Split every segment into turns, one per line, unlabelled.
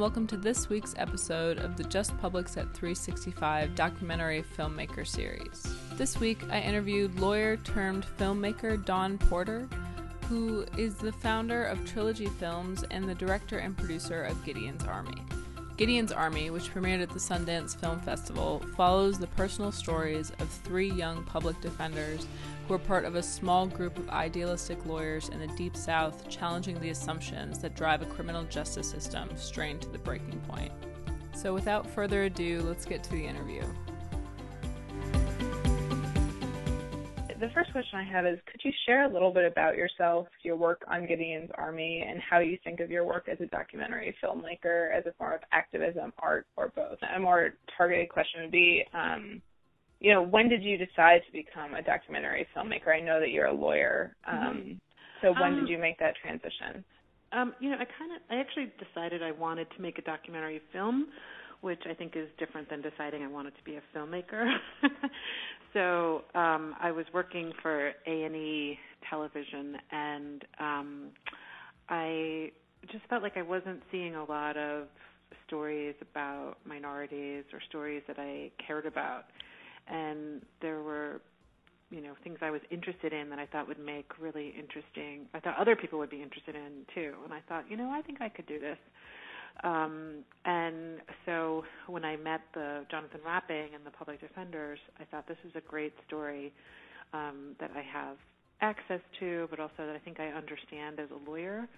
and welcome to this week's episode of the Just Publics at 365 documentary filmmaker series. This week, I interviewed lawyer turned filmmaker Dawn Porter, who is the founder of Trilogy Films and the director and producer of Gideon's Army. Gideon's Army, which premiered at the Sundance Film Festival, follows the personal stories of three young public defenders who are part of a small group of idealistic lawyers in the Deep South challenging the assumptions that drive a criminal justice system strained to the breaking point. So, without further ado, let's get to the interview. The first question I have is could you share a little bit about yourself, your work on Gideon's Army, and how you think of your work as a documentary filmmaker as a form of activism, art, or both? A more targeted question would be, um, you know, when did you decide to become a documentary filmmaker? I know that you're a lawyer. Um, mm-hmm. So when um, did you make that transition?
Um, you know, I kind of, I actually decided I wanted to make a documentary film which I think is different than deciding I wanted to be a filmmaker. so um, I was working for A and E television, and um, I just felt like I wasn't seeing a lot of stories about minorities or stories that I cared about, and there were you know things I was interested in that I thought would make really interesting. I thought other people would be interested in too, and I thought, you know, I think I could do this. Um, and when I met the Jonathan Rapping and the public defenders, I thought this is a great story um, that I have access to, but also that I think I understand as a lawyer.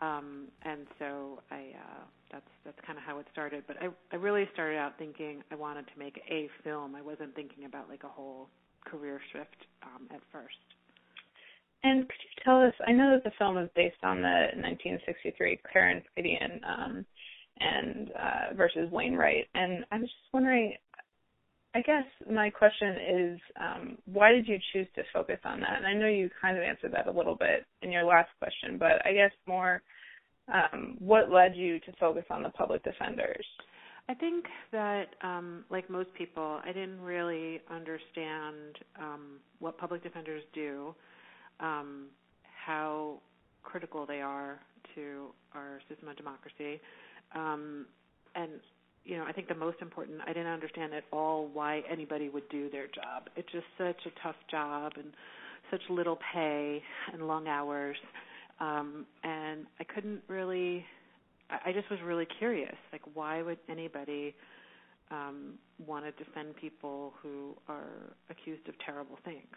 Um, and so I uh, that's that's kind of how it started. But I I really started out thinking I wanted to make a film. I wasn't thinking about like a whole career shift um, at first.
And could you tell us? I know that the film is based on the 1963 Clarence Gideon um, and uh, versus Wainwright. And I was just wondering, I guess my question is, um, why did you choose to focus on that? And I know you kind of answered that a little bit in your last question, but I guess more, um, what led you to focus on the public defenders?
I think that, um, like most people, I didn't really understand um, what public defenders do, um, how critical they are to our system of democracy, um, and you know, I think the most important, I didn't understand at all why anybody would do their job. It's just such a tough job and such little pay and long hours. Um, and I couldn't really, I just was really curious. Like, why would anybody um, want to defend people who are accused of terrible things?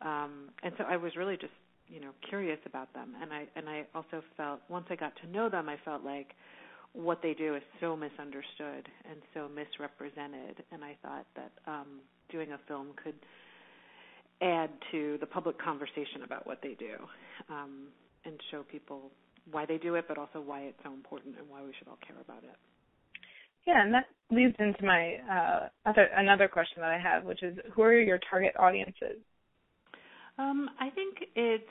Um, and so I was really just, you know, curious about them. And I and I also felt once I got to know them, I felt like what they do is so misunderstood and so misrepresented and i thought that um doing a film could add to the public conversation about what they do um and show people why they do it but also why it's so important and why we should all care about it.
Yeah and that leads into my uh other another question that i have which is who are your target audiences?
Um i think it's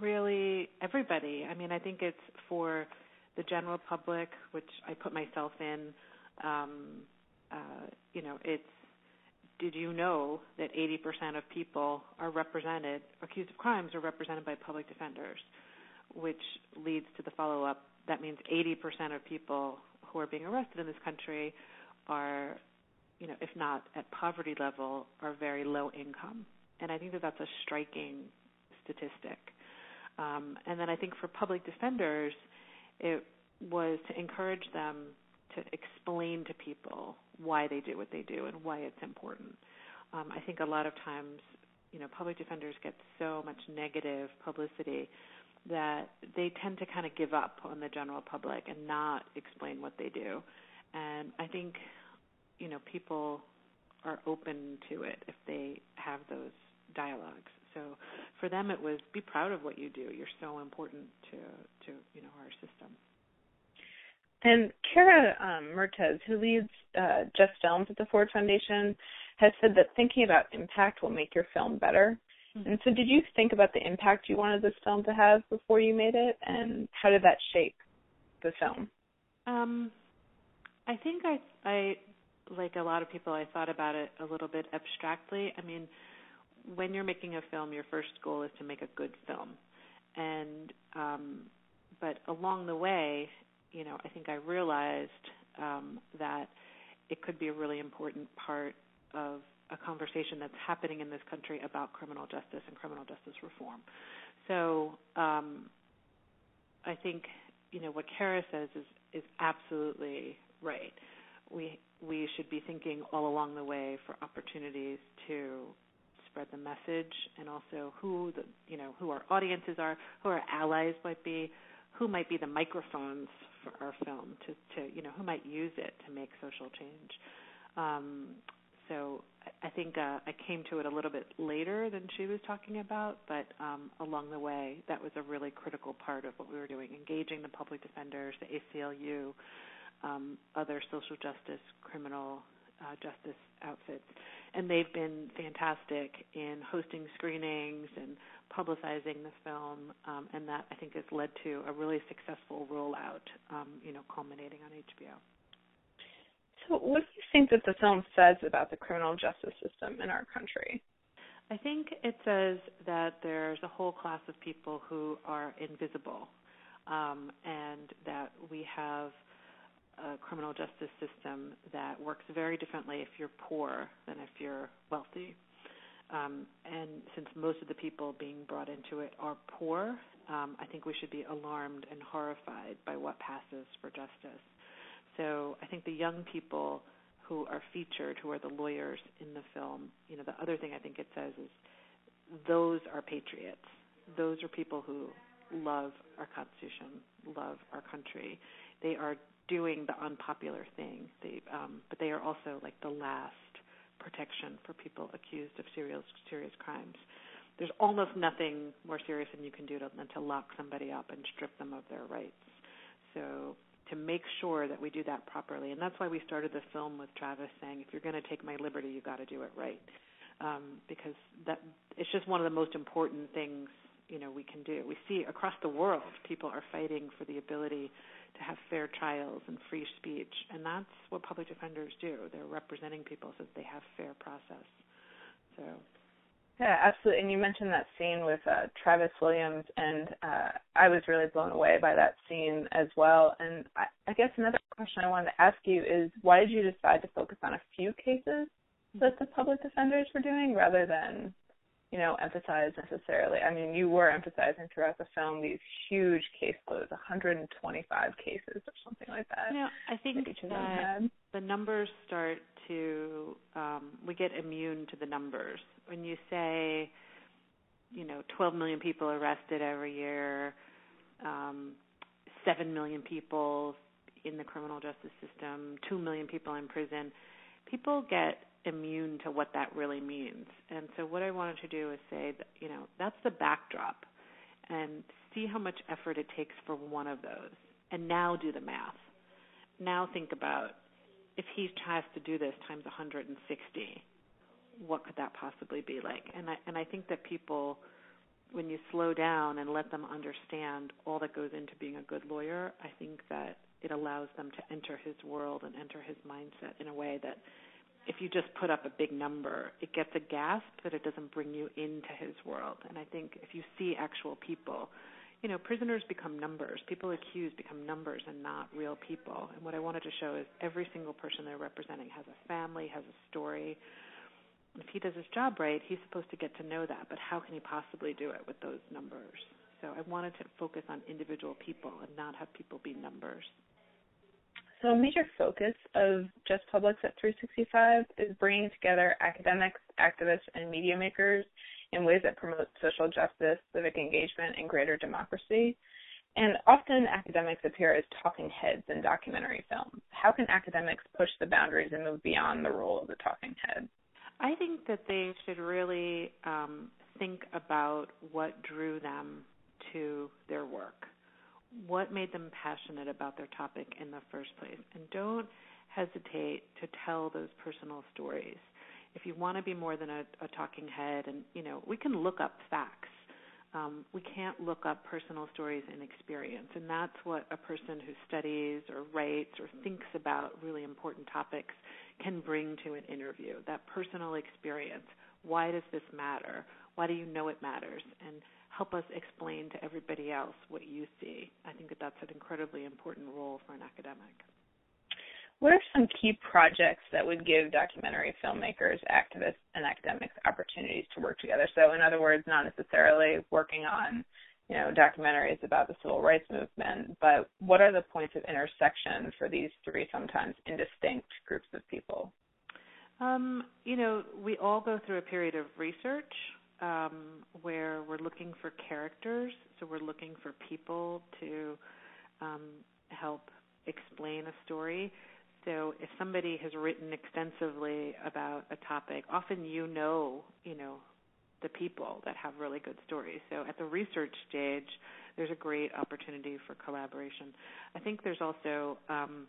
really everybody. I mean i think it's for the general public, which I put myself in, um, uh, you know, it's did you know that 80% of people are represented, accused of crimes are represented by public defenders, which leads to the follow up. That means 80% of people who are being arrested in this country are, you know, if not at poverty level, are very low income. And I think that that's a striking statistic. Um, and then I think for public defenders, it was to encourage them to explain to people why they do what they do and why it's important. Um, I think a lot of times, you know, public defenders get so much negative publicity that they tend to kind of give up on the general public and not explain what they do. And I think, you know, people are open to it if they have those dialogues. So for them, it was be proud of what you do. You're so important to to you know our system.
And Kara um, Mertes, who leads uh, Just Films at the Ford Foundation, has said that thinking about impact will make your film better. Mm-hmm. And so, did you think about the impact you wanted this film to have before you made it, and how did that shape the film?
Um, I think I, I, like a lot of people, I thought about it a little bit abstractly. I mean, when you're making a film, your first goal is to make a good film, and um, but along the way, you know, I think I realized um, that it could be a really important part of a conversation that's happening in this country about criminal justice and criminal justice reform. So um, I think you know what Kara says is is absolutely right. We we should be thinking all along the way for opportunities to spread the message and also who the you know who our audiences are, who our allies might be, who might be the microphones for our film to to you know who might use it to make social change. Um, so I think uh, I came to it a little bit later than she was talking about, but um, along the way, that was a really critical part of what we were doing, engaging the public defenders, the ACLU, um, other social justice, criminal uh, justice outfits, and they've been fantastic in hosting screenings and publicizing the film, um, and that I think has led to a really successful rollout, um, you know, culminating on HBO.
So, what do you think that the film says about the criminal justice system in our country?
I think it says that there's a whole class of people who are invisible, um, and that we have a criminal justice system that works very differently if you're poor than if you're wealthy. Um, and since most of the people being brought into it are poor, um, I think we should be alarmed and horrified by what passes for justice. So I think the young people who are featured, who are the lawyers in the film, you know, the other thing I think it says is those are patriots. Those are people who love our Constitution, love our country. They are doing the unpopular thing. They, um, but they are also like the last protection for people accused of serious serious crimes. There's almost nothing more serious than you can do to, than to lock somebody up and strip them of their rights. So to make sure that we do that properly. And that's why we started the film with Travis saying, if you're going to take my liberty, you've got to do it right. Um, because that it's just one of the most important things you know we can do. We see across the world people are fighting for the ability to have fair trials and free speech, and that's what public defenders do. They're representing people so that they have fair process. So
yeah, absolutely. And you mentioned that scene with uh, Travis Williams, and uh, I was really blown away by that scene as well. And I, I guess another question I wanted to ask you is why did you decide to focus on a few cases that the public defenders were doing rather than you know, emphasize necessarily. I mean, you were emphasizing throughout the film these huge caseloads, 125 cases or something like that.
Yeah, I think that the numbers start to, um, we get immune to the numbers. When you say, you know, 12 million people arrested every year, um, 7 million people in the criminal justice system, 2 million people in prison, people get immune to what that really means. And so what I wanted to do is say that, you know, that's the backdrop and see how much effort it takes for one of those. And now do the math. Now think about if he has to do this times 160, what could that possibly be like? And I and I think that people when you slow down and let them understand all that goes into being a good lawyer, I think that it allows them to enter his world and enter his mindset in a way that if you just put up a big number, it gets a gasp, but it doesn't bring you into his world. And I think if you see actual people, you know, prisoners become numbers. People accused become numbers and not real people. And what I wanted to show is every single person they're representing has a family, has a story. If he does his job right, he's supposed to get to know that. But how can he possibly do it with those numbers? So I wanted to focus on individual people and not have people be numbers.
So, a major focus of Just Publics at 365 is bringing together academics, activists, and media makers in ways that promote social justice, civic engagement, and greater democracy. And often academics appear as talking heads in documentary films. How can academics push the boundaries and move beyond the role of the talking head?
I think that they should really um, think about what drew them to their work what made them passionate about their topic in the first place. And don't hesitate to tell those personal stories. If you want to be more than a, a talking head, and you know, we can look up facts. Um, we can't look up personal stories and experience, and that's what a person who studies or writes or thinks about really important topics can bring to an interview. That personal experience. Why does this matter? Why do you know it matters? And help us explain to everybody else what you see. I think that that's an incredibly important role for an academic.
What are some key projects that would give documentary filmmakers, activists, and academics opportunities to work together? So, in other words, not necessarily working on, you know, documentaries about the civil rights movement, but what are the points of intersection for these three sometimes indistinct groups of people?
Um, you know, we all go through a period of research um, where we're looking for characters. So we're looking for people to um, help explain a story. So if somebody has written extensively about a topic, often you know, you know, the people that have really good stories. So at the research stage, there's a great opportunity for collaboration. I think there's also um,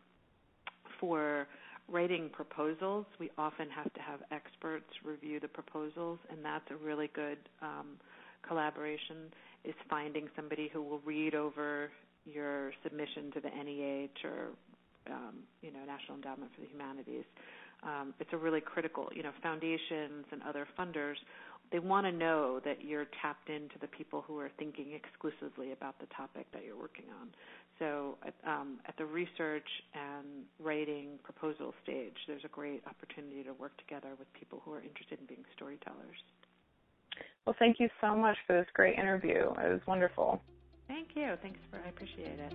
for writing proposals, we often have to have experts review the proposals, and that's a really good um, collaboration. Is finding somebody who will read over your submission to the NEH or um, you know National Endowment for the Humanities. Um, it's a really critical, you know, foundations and other funders. They want to know that you're tapped into the people who are thinking exclusively about the topic that you're working on. So, um, at the research and writing proposal stage, there's a great opportunity to work together with people who are interested in being storytellers.
Well, thank you so much for this great interview. It was wonderful.
Thank you. Thanks for I appreciate it.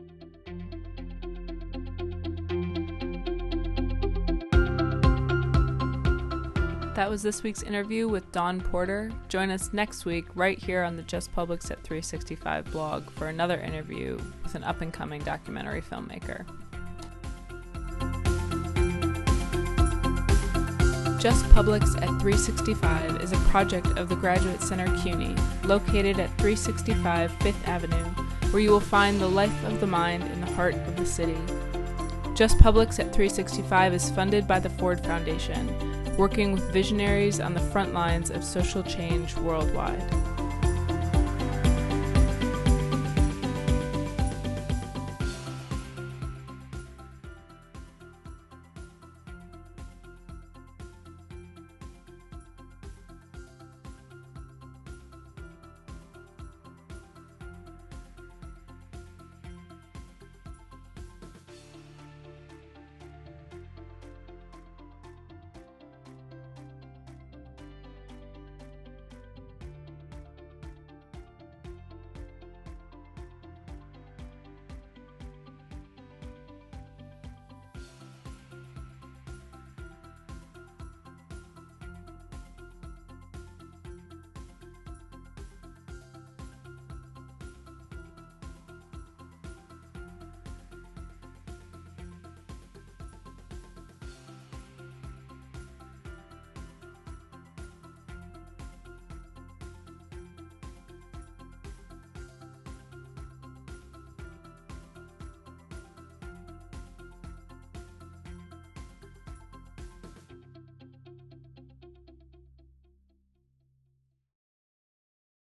That was this week's interview with Dawn Porter. Join us next week right here on the Just Publics at 365 blog for another interview with an up and coming documentary filmmaker. Just Publics at 365 is a project of the Graduate Center CUNY, located at 365 Fifth Avenue, where you will find the life of the mind in the heart of the city. Just Publics at 365 is funded by the Ford Foundation working with visionaries on the front lines of social change worldwide.